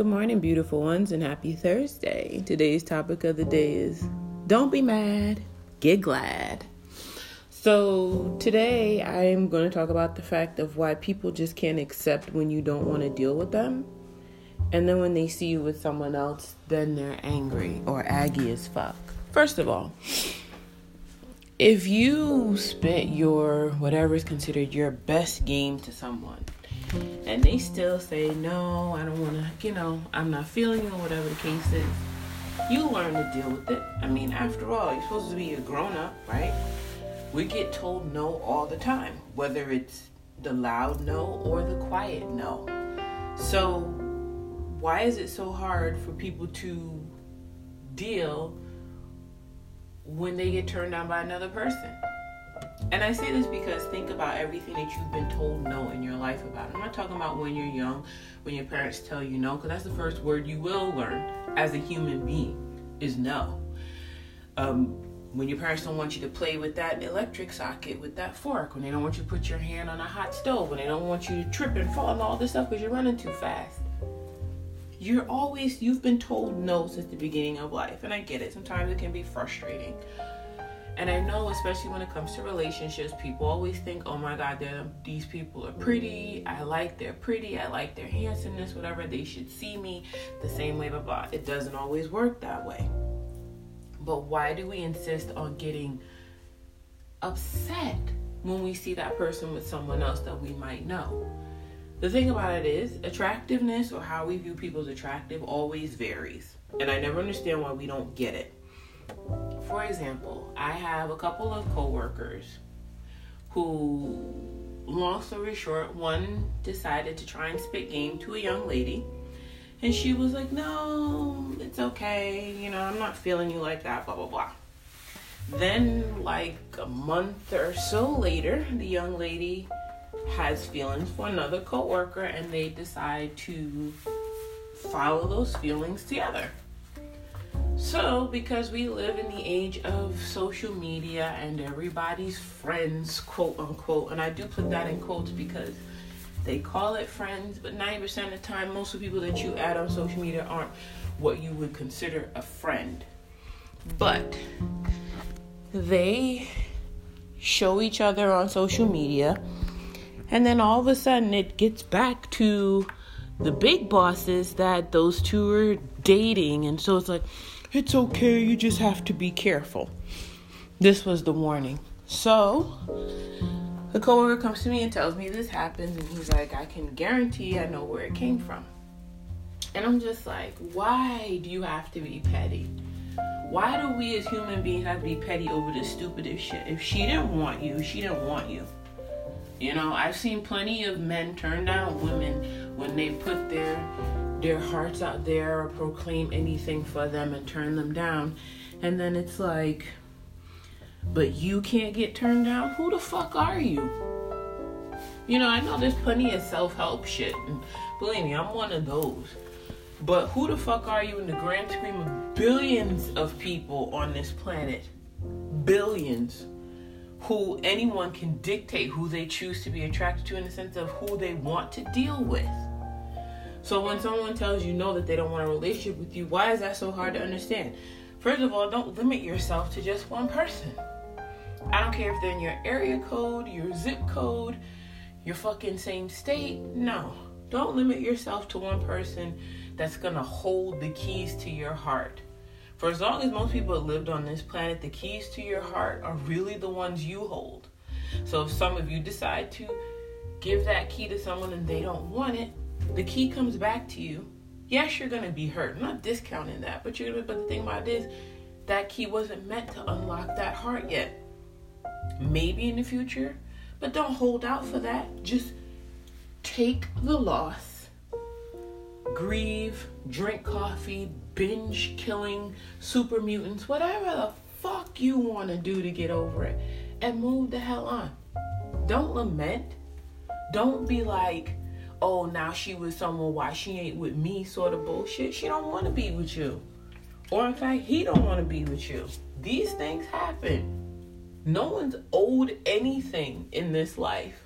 Good morning, beautiful ones, and happy Thursday. Today's topic of the day is Don't be mad, get glad. So, today I'm going to talk about the fact of why people just can't accept when you don't want to deal with them. And then when they see you with someone else, then they're angry or aggy as fuck. First of all, if you spit your whatever is considered your best game to someone, and they still say no i don't want to you know i'm not feeling you or whatever the case is. You learn to deal with it. I mean after all you're supposed to be a grown-up right? We get told no all the time whether it's the loud no or the quiet no. So why is it so hard for people to deal when they get turned down by another person and I say this because think about everything that you've been told no in your life about. I'm not talking about when you're young, when your parents tell you no, because that's the first word you will learn as a human being is no. Um, when your parents don't want you to play with that electric socket, with that fork, when they don't want you to put your hand on a hot stove, when they don't want you to trip and fall and all this stuff because you're running too fast. You're always, you've been told no since the beginning of life. And I get it. Sometimes it can be frustrating. And I know, especially when it comes to relationships, people always think, oh my God, these people are pretty. I like they're pretty. I like their handsomeness, whatever. They should see me the same way, blah, blah. It doesn't always work that way. But why do we insist on getting upset when we see that person with someone else that we might know? The thing about it is, attractiveness or how we view people's attractive always varies. And I never understand why we don't get it for example, I have a couple of coworkers who, long story short, one decided to try and spit game to a young lady. And she was like, No, it's okay. You know, I'm not feeling you like that, blah, blah, blah. Then, like a month or so later, the young lady has feelings for another coworker and they decide to follow those feelings together. So, because we live in the age of social media and everybody's friends, quote unquote, and I do put that in quotes because they call it friends, but 90% of the time, most of the people that you add on social media aren't what you would consider a friend. But they show each other on social media, and then all of a sudden it gets back to the big bosses that those two are dating, and so it's like, it's okay, you just have to be careful. This was the warning. So, the coworker comes to me and tells me this happens, and he's like, I can guarantee I know where it came from. And I'm just like, why do you have to be petty? Why do we as human beings have to be petty over the stupidest shit? If she didn't want you, she didn't want you. You know, I've seen plenty of men turn down women when they put their their hearts out there or proclaim anything for them and turn them down. And then it's like, but you can't get turned down? Who the fuck are you? You know, I know there's plenty of self help shit. And believe me, I'm one of those. But who the fuck are you in the grand scheme of billions of people on this planet? Billions. Who anyone can dictate who they choose to be attracted to in the sense of who they want to deal with. So when someone tells you no that they don't want a relationship with you, why is that so hard to understand? First of all, don't limit yourself to just one person. I don't care if they're in your area code, your zip code, your fucking same state. No. Don't limit yourself to one person that's gonna hold the keys to your heart. For as long as most people have lived on this planet, the keys to your heart are really the ones you hold. So if some of you decide to give that key to someone and they don't want it, the key comes back to you. Yes, you're gonna be hurt. I'm not discounting that, but you're gonna. But the thing about it is, that key wasn't meant to unlock that heart yet. Maybe in the future, but don't hold out for that. Just take the loss, grieve, drink coffee, binge killing super mutants, whatever the fuck you want to do to get over it, and move the hell on. Don't lament. Don't be like, oh, now she with someone, why she ain't with me sort of bullshit. She don't want to be with you. Or in fact, he don't want to be with you. These things happen. No one's owed anything in this life.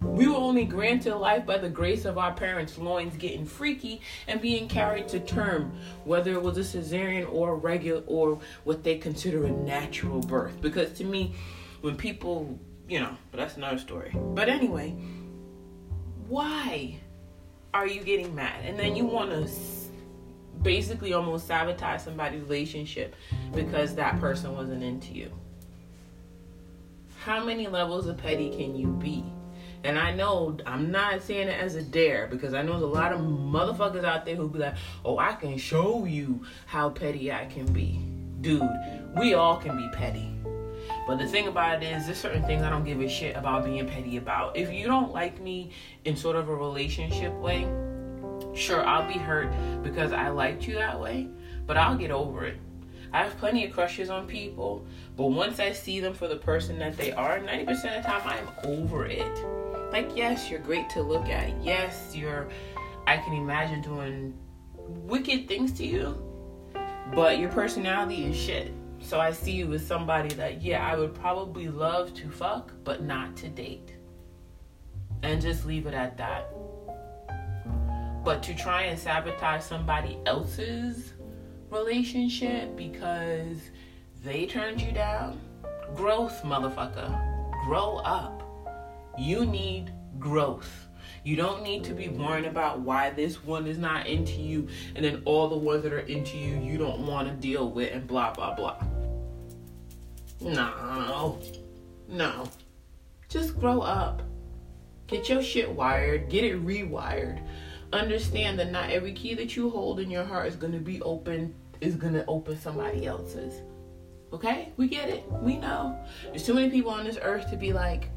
We were only granted life by the grace of our parents' loins getting freaky and being carried to term, whether it was a cesarean or regular or what they consider a natural birth. Because to me, when people, you know, but that's another story. But anyway, why are you getting mad? And then you want to basically almost sabotage somebody's relationship because that person wasn't into you. How many levels of petty can you be? And I know I'm not saying it as a dare because I know there's a lot of motherfuckers out there who be like, oh, I can show you how petty I can be. Dude, we all can be petty. But the thing about it is, there's certain things I don't give a shit about being petty about. If you don't like me in sort of a relationship way, sure, I'll be hurt because I liked you that way, but I'll get over it. I have plenty of crushes on people, but once I see them for the person that they are, 90% of the time I'm over it. Like, yes, you're great to look at. Yes, you're, I can imagine doing wicked things to you, but your personality is shit. So I see you as somebody that, yeah, I would probably love to fuck, but not to date. And just leave it at that. But to try and sabotage somebody else's relationship because they turned you down, growth, motherfucker. Grow up. You need growth. You don't need to be worrying about why this one is not into you and then all the ones that are into you you don't want to deal with and blah blah blah. No. No. Just grow up. Get your shit wired, get it rewired. Understand that not every key that you hold in your heart is going to be open is going to open somebody else's. Okay? We get it. We know. There's too many people on this earth to be like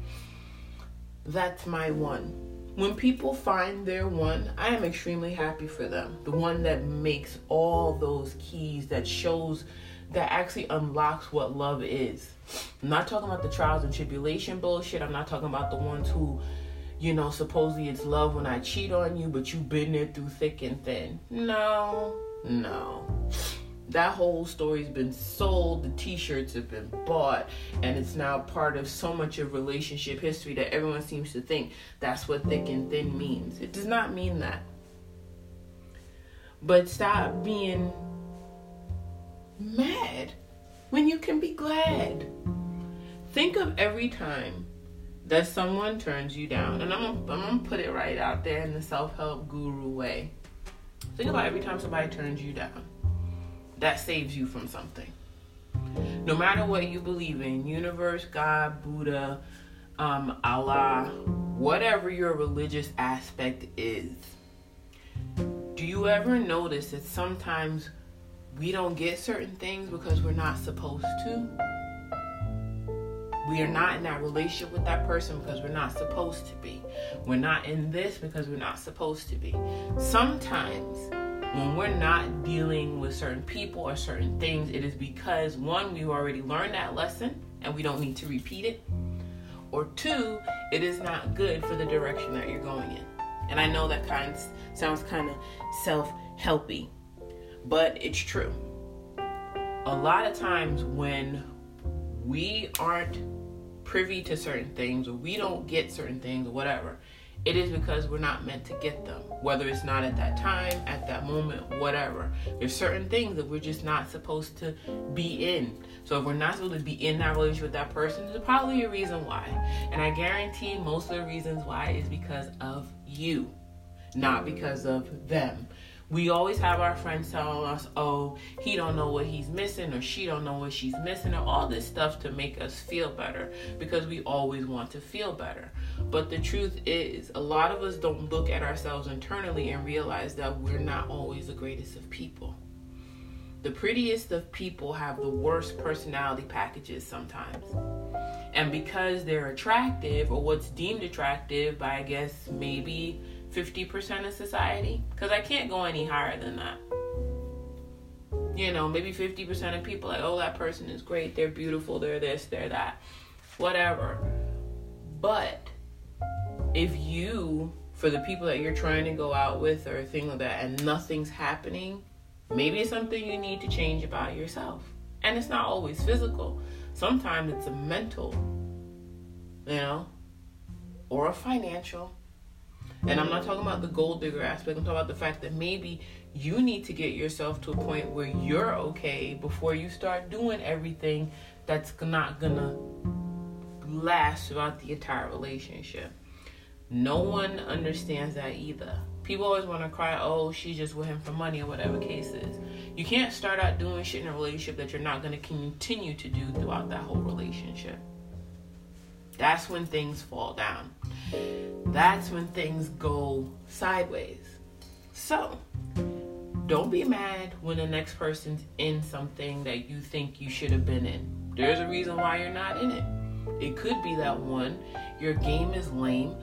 that's my one. When people find their one, I am extremely happy for them. The one that makes all those keys that shows that actually unlocks what love is. I'm not talking about the trials and tribulation bullshit. I'm not talking about the ones who, you know, supposedly it's love when I cheat on you, but you've been there through thick and thin. No, no. That whole story's been sold, the t shirts have been bought, and it's now part of so much of relationship history that everyone seems to think that's what thick and thin means. It does not mean that. But stop being mad when you can be glad. Think of every time that someone turns you down, and I'm gonna, I'm gonna put it right out there in the self help guru way. Think about every time somebody turns you down. That saves you from something. No matter what you believe in universe, God, Buddha, um, Allah, whatever your religious aspect is. Do you ever notice that sometimes we don't get certain things because we're not supposed to. We are not in that relationship with that person because we're not supposed to be. We're not in this because we're not supposed to be. Sometimes when we're not dealing with certain people or certain things, it is because one, we've already learned that lesson and we don't need to repeat it. Or two, it is not good for the direction that you're going in. And I know that kind of sounds kind of self-helpy but it's true. A lot of times when we aren't privy to certain things or we don't get certain things or whatever, it is because we're not meant to get them. Whether it's not at that time, at that moment, whatever. There's certain things that we're just not supposed to be in. So if we're not supposed to be in that relationship with that person, there's probably a reason why. And I guarantee most of the reasons why is because of you, not because of them we always have our friends telling us oh he don't know what he's missing or she don't know what she's missing or all this stuff to make us feel better because we always want to feel better. But the truth is a lot of us don't look at ourselves internally and realize that we're not always the greatest of people. The prettiest of people have the worst personality packages sometimes. And because they're attractive or what's deemed attractive by i guess maybe 50% of society because I can't go any higher than that. You know, maybe 50% of people like, oh, that person is great, they're beautiful, they're this, they're that, whatever. But if you, for the people that you're trying to go out with or a thing like that, and nothing's happening, maybe it's something you need to change about yourself. And it's not always physical, sometimes it's a mental, you know or a financial. And I'm not talking about the gold digger aspect. I'm talking about the fact that maybe you need to get yourself to a point where you're okay before you start doing everything that's not gonna last throughout the entire relationship. No one understands that either. People always want to cry, oh, she's just with him for money or whatever case is. You can't start out doing shit in a relationship that you're not going to continue to do throughout that whole relationship. That's when things fall down. That's when things go sideways. So, don't be mad when the next person's in something that you think you should have been in. There's a reason why you're not in it. It could be that one, your game is lame.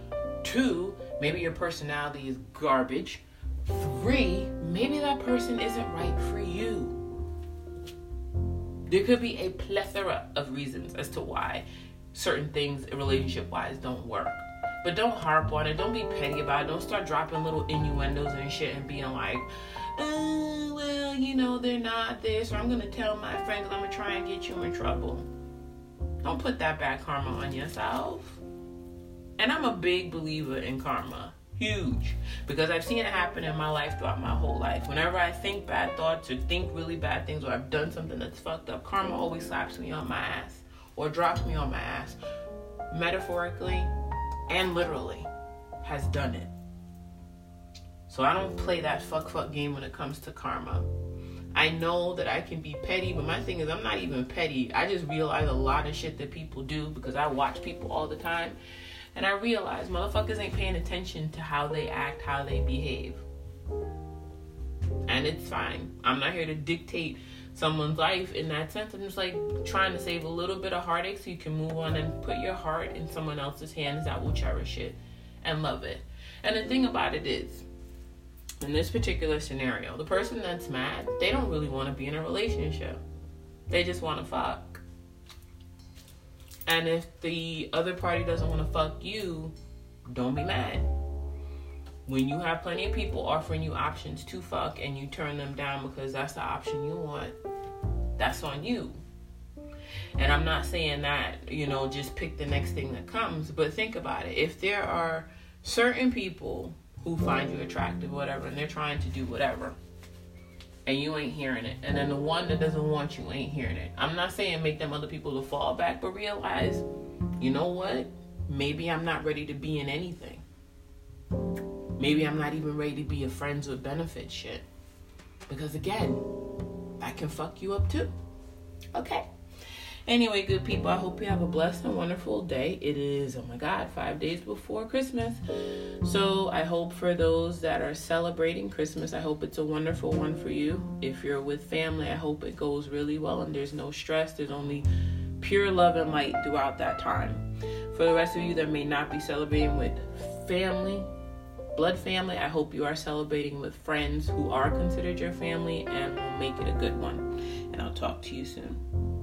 Two, maybe your personality is garbage. Three, maybe that person isn't right for you. There could be a plethora of reasons as to why certain things relationship wise don't work. But don't harp on it. Don't be petty about it. Don't start dropping little innuendos and shit and being like, oh, well, you know, they're not this, or I'm going to tell my friends I'm going to try and get you in trouble. Don't put that bad karma on yourself. And I'm a big believer in karma. Huge. Because I've seen it happen in my life throughout my whole life. Whenever I think bad thoughts or think really bad things or I've done something that's fucked up, karma always slaps me on my ass or dropped me on my ass. Metaphorically and literally has done it. So I don't play that fuck fuck game when it comes to karma. I know that I can be petty, but my thing is, I'm not even petty. I just realize a lot of shit that people do because I watch people all the time. And I realize motherfuckers ain't paying attention to how they act, how they behave. And it's fine. I'm not here to dictate someone's life in that sense. I'm just like trying to save a little bit of heartache so you can move on and put your heart in someone else's hands that will cherish it and love it. And the thing about it is, in this particular scenario, the person that's mad, they don't really want to be in a relationship. They just want to fuck. And if the other party doesn't want to fuck you, don't be mad. When you have plenty of people offering you options to fuck and you turn them down because that's the option you want, that's on you. And I'm not saying that, you know, just pick the next thing that comes, but think about it. If there are certain people who find you attractive, whatever, and they're trying to do whatever. And you ain't hearing it. And then the one that doesn't want you ain't hearing it. I'm not saying make them other people to fall back, but realize, you know what? Maybe I'm not ready to be in anything. Maybe I'm not even ready to be a friends with benefits shit. Because again, that can fuck you up too. Okay. Anyway, good people, I hope you have a blessed and wonderful day. It is, oh my God, five days before Christmas. So I hope for those that are celebrating Christmas, I hope it's a wonderful one for you. If you're with family, I hope it goes really well and there's no stress. There's only pure love and light throughout that time. For the rest of you that may not be celebrating with family, blood family, I hope you are celebrating with friends who are considered your family and will make it a good one. And I'll talk to you soon.